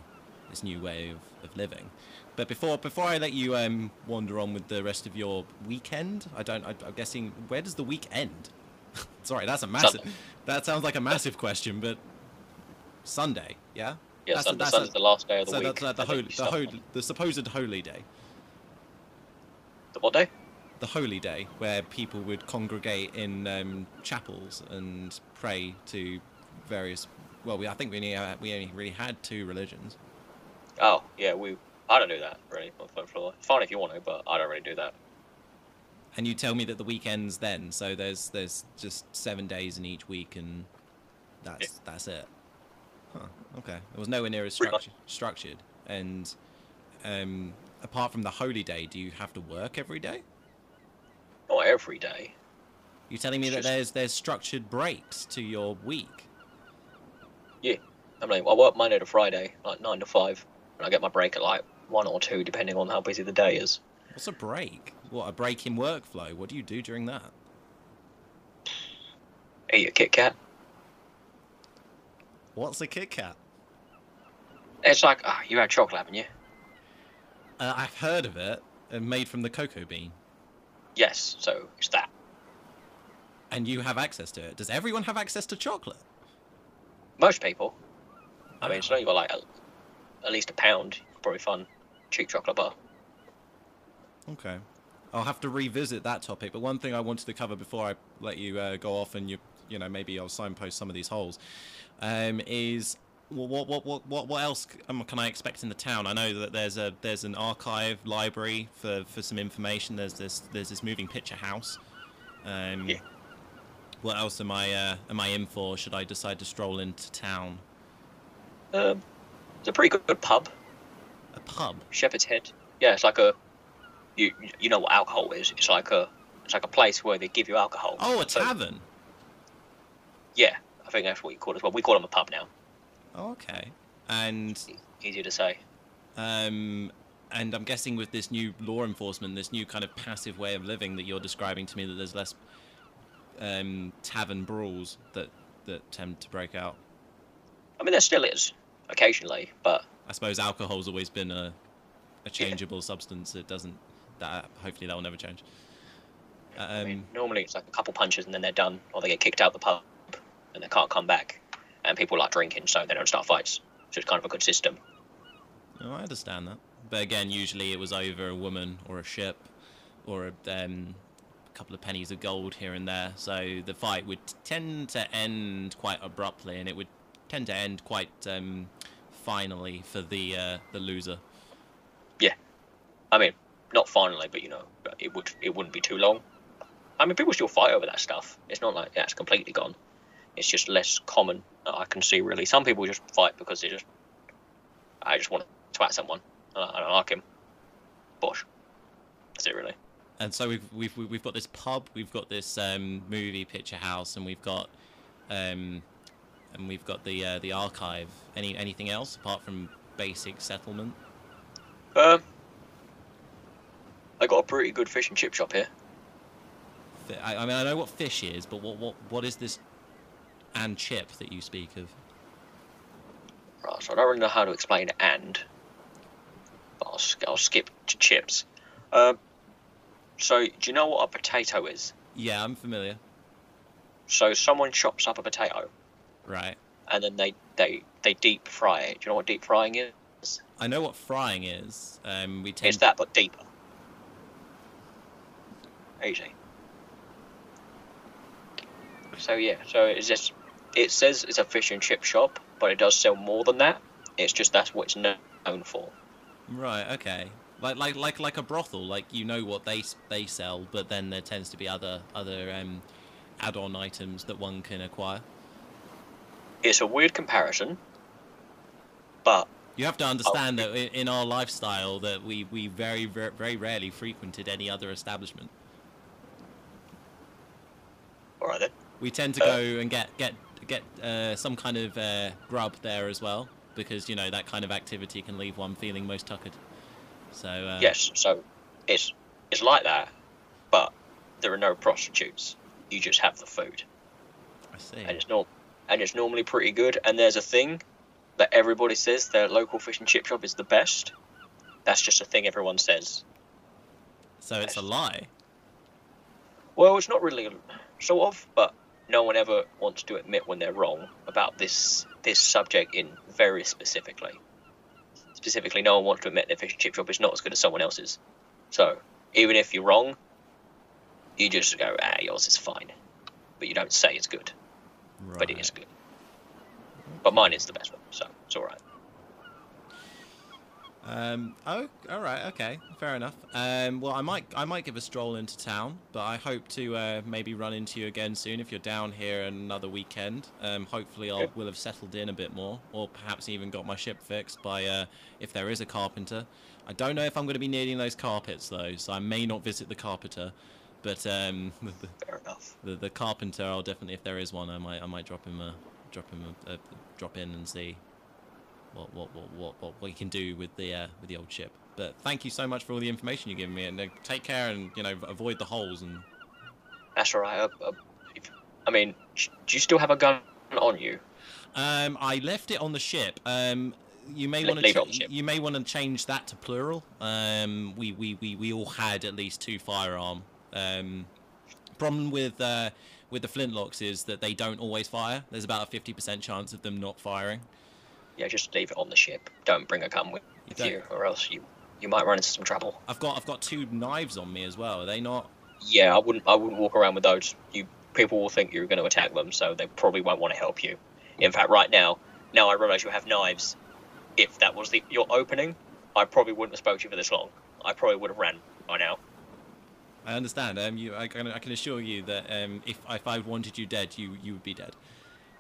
this new way of, of living. But before before I let you um, wander on with the rest of your weekend, I don't. I, I'm guessing where does the week end? *laughs* Sorry, that's a massive. That sounds like a massive question, but Sunday, yeah. Yeah, That's- Sunday, that's Sunday's a- the last day of the so week. that's uh, the holy, the, holy, the supposed holy day. the what day? the holy day where people would congregate in um, chapels and pray to various well we, i think we only, uh, we only really had two religions Oh, yeah, we. I don't do that really. on the front floor. It's fine if you want to, but I don't really do that. and you tell me that the weekends then so there's there's just seven days in each week and that's that's it huh okay it was nowhere near as structured and um apart from the holy day do you have to work every day Not every day. you're telling me It's that just- there's there's structured breaks to your week Yeah, I mean, I work Monday to Friday, like nine to five, and I get my break at like one or two, depending on how busy the day is. What's a break? What a break in workflow? What do you do during that? Eat a Kit Kat. What's a Kit Kat? It's like, ah, you had chocolate, haven't you? Uh, I've heard of it, and made from the cocoa bean. Yes, so it's that. And you have access to it. Does everyone have access to chocolate? Most people. I mean, it's only got like a, at least a pound. Probably find cheap chocolate bar. Okay. I'll have to revisit that topic. But one thing I wanted to cover before I let you uh, go off and you you know maybe I'll signpost some of these holes um, is what what what what what else can I expect in the town? I know that there's a there's an archive library for, for some information. There's this there's this moving picture house. Um, Yeah. What else am I uh, am I in for? Should I decide to stroll into town? Um, it's a pretty good pub, A pub. Shepherd's Head. Yeah, it's like a you you know what alcohol is? It's like a it's like a place where they give you alcohol. Oh, a So- tavern. yeah, I think that's what you call it as well. We call them a pub now. Oh, okay. And easier to say. Um, and I'm guessing with this new law enforcement, this new kind of passive way of living that you're describing to me, that there's less um, tavern brawls that that tend to break out. I mean, there still is occasionally, but I suppose alcohol's always been a a changeable substance. It doesn't. That hopefully that will never change. Um, I mean, normally it's like a couple punches and then they're done, or they get kicked out the pub and they can't come back. And people like drinking, so they don't start fights. So it's kind of a good system. Oh, I understand that. But again, usually it was over a woman or a ship or a um, couple of pennies of gold here and there. So the fight would tend to end quite abruptly, and it would tend to end quite um, finally for the uh, the loser. Yeah, I mean, not finally, but you know, it would it wouldn't be too long. I mean, people still fight over that stuff. It's not like that's completely gone. It's just less common. I can see really. Some people just fight because they just, I just want to twat someone. I don't like him. Bosh. That's it really. And so we've we've we've got this pub, we've got this um, movie picture house, and we've got um, and we've got the uh, the archive. Any anything else apart from basic settlement? Um, I got a pretty good fish and chip shop here. I, I mean, I know what fish is, but what what what is this and chip that you speak of? Right, so I don't really know how to explain and, but I'll, I'll skip to chips. Um, so do you know what a potato is? Yeah, I'm familiar. So someone chops up a potato Right. and then they, they, they deep fry it. Do you know what deep frying is? I know what frying is. Um, we tend It's that, but deeper. Easy. So yeah, so it's just it says it's a fish and chip shop, but it does sell more than that. It's just that's what it's known for. Right. Okay. Like like like like a brothel. Like you know what they they sell, but then there tends to be other other um, add-on items that one can acquire. It's a weird comparison, but You have to understand that in our lifestyle that we, we very, very very rarely frequented any other establishment. all right then. We tend to Uh, go and get get get uh, some kind of uh, grub there as well because you know that kind of activity can leave one feeling most tuckered. So uh, Yes, so it's it's like that, but there are no prostitutes. You just have the food, I see. and it's norm and it's normally pretty good. And there's a thing that everybody says their local fish and chip shop is the best. That's just a thing everyone says. So it's a lie. Well, it's not really sort of, but no one ever wants to admit when they're wrong about this this subject in very specifically. Specifically, no one wants to admit their fish and chip shop is not as good as someone else's. So even if you're wrong, you just go, ah, yours is fine, but you don't say it's good, Right. but it is good. But mine is the best one, so it's all right. Um. Oh. All right. Okay. Fair enough. Um. Well, I might. I might give a stroll into town, but I hope to uh, maybe run into you again soon if you're down here another weekend. Um. Hopefully, I'll Yeah. will have settled in a bit more, or perhaps even got my ship fixed by uh, if there is a carpenter. I don't know if I'm going to be needing those carpets though, so I may not visit the carpenter. But um, the, *laughs* Fair enough. the the carpenter, I'll definitely if there is one, I might I might drop him a drop him a, a drop in and see what what what what what we can do with the uh, with the old ship. But thank you so much for all the information you've given me, and uh, take care and you know avoid the holes and. That's all right. Uh, uh, if, I mean, do you still have a gun on you? Um, I left it on the ship. Um, you may want to you may want to change that to plural. Um, we, we, we, we all had at least two firearm. Um, problem with uh, with the flintlocks is that they don't always fire. There's about a fifty percent chance of them not firing. Yeah, just leave it on the ship. Don't bring a gun with You you, or else you you might run into some trouble. I've got I've got two knives on me as well. Are they not? Yeah, I wouldn't I wouldn't walk around with those. You people will think you're going to attack them, so they probably won't want to help you. In fact, right now, now I realise you have knives. If that was the your opening, I probably wouldn't have spoke to you for this long. I probably would have ran by now. I understand. Um, you, I can, I can assure you that um, if if I wanted you dead, you you would be dead.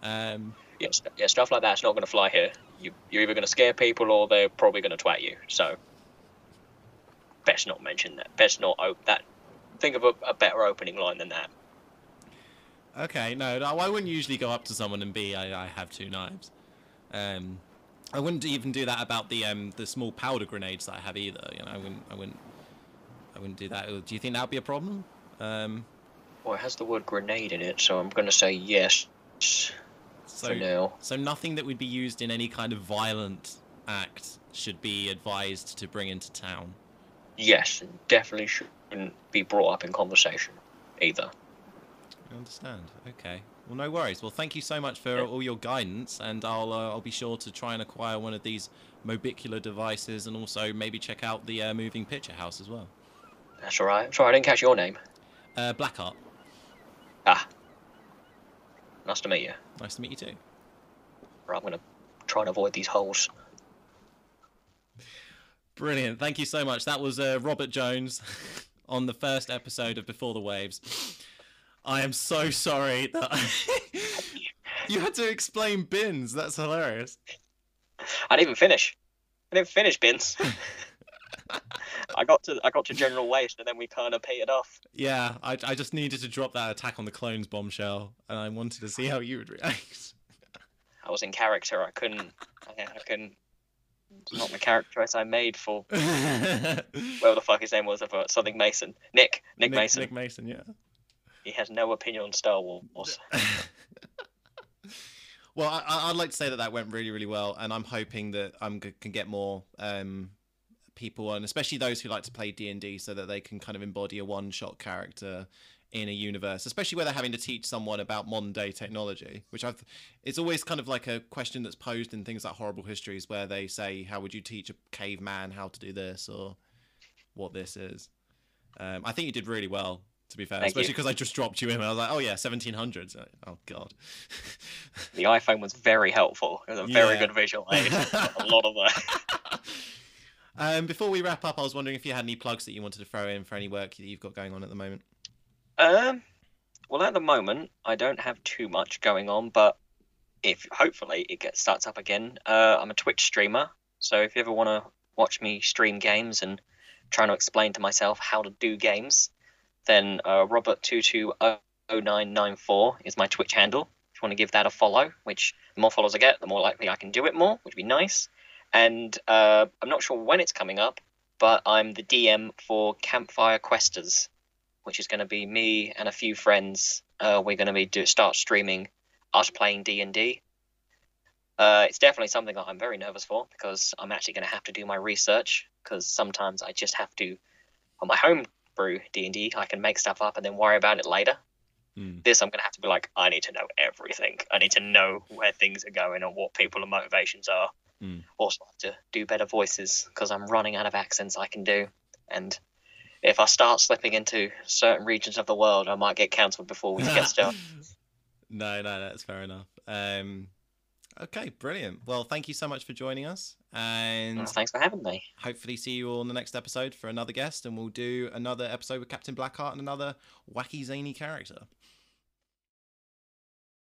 Um, Yeah, st- yeah, stuff like that's not going to fly here. You, you're either going to scare people or they're probably going to twat you. So, best not mention that. Best not op- that. Think of a, a better opening line than that. okay, no, no, I wouldn't usually go up to someone and be I, I have two knives. Um, I wouldn't even do that about the um the small powder grenades that I have either. You know, I wouldn't I wouldn't I wouldn't do that. Do you think that would be a problem? Um, Well, it has the word grenade in it, so I'm going to say yes so now. so nothing that would be used in any kind of violent act should be advised to bring into town. Yes, and definitely shouldn't be brought up in conversation either. I understand. Okay. Well, no worries. Well, thank you so much for Yeah. all your guidance, and I'll uh, I'll be sure to try and acquire one of these mobicular devices, and also maybe check out the uh, moving picture house as well. That's all right. Sorry, I didn't catch your name. Uh, Blackheart. Ah, nice to meet you. Nice to meet you too. Right, I'm going to try and avoid these holes. Brilliant. Thank you so much. That was uh, Robert Jones *laughs* on the first episode of Before the Waves. I am so sorry that *laughs* you had to explain bins. That's hilarious. I didn't even finish. I didn't finish bins. *laughs* I got to I got to general waste and then we kind of petered off. Yeah, I, I just needed to drop that attack on the clones bombshell, and I wanted to see how you would react. I was in character. I couldn't. I, I couldn't. It's not the character choice I made for *laughs* whatever the fuck his name was. I thought something Mason. Nick. Nick, Mason. Nick Mason, yeah. He has no opinion on Star Wars. *laughs* well, I, I'd like to say that that went really, really well, and I'm hoping that I can get more um, people, and especially those who like to play D and D, so that they can kind of embody a one-shot character in a universe, especially where they're having to teach someone about modern day technology, which I've. It's always kind of like a question that's posed in things like horrible histories, where they say, "How would you teach a caveman how to do this?" or what this is. Um, I think you did really well, to be fair, Thank especially because I just dropped you in. And I was like, "Oh yeah, 1700s." Oh god. The iPhone was very helpful. It was a very Yeah. good visual aid. a lot of *laughs* that. Um, before we wrap up, I was wondering if you had any plugs that you wanted to throw in for any work that you've got going on at the moment. Um, well, at the moment, I don't have too much going on, but if hopefully it gets starts up again, uh, I'm a Twitch streamer. So if you ever want to watch me stream games and trying to explain to myself how to do games, then uh, Robert220994 is my Twitch handle. If you want to give that a follow, which the more followers I get, the more likely I can do it more, which would be nice. And uh, I'm not sure when it's coming up, but I'm the DM for Campfire Questers which is going to be me and a few friends. Uh, we're going to be do, start streaming us playing D and D. Uh, It's definitely something that I'm very nervous for because I'm actually going to have to do my research because sometimes I just have to on my home brew D and D I can make stuff up and then worry about it later. Hmm. This I'm going to have to be like I need to know everything. I need to know where things are going and what people's motivations are. Hmm. Also have to do better voices because I'm running out of accents I can do and if I start slipping into certain regions of the world, I might get cancelled before we get started. *laughs* no, no, that's fair enough. Um, okay, brilliant. Well, thank you so much for joining us, and Well, Thanks for having me. hopefully see you all in the next episode for another guest, and we'll do another episode with Captain Blackheart and another wacky zany character.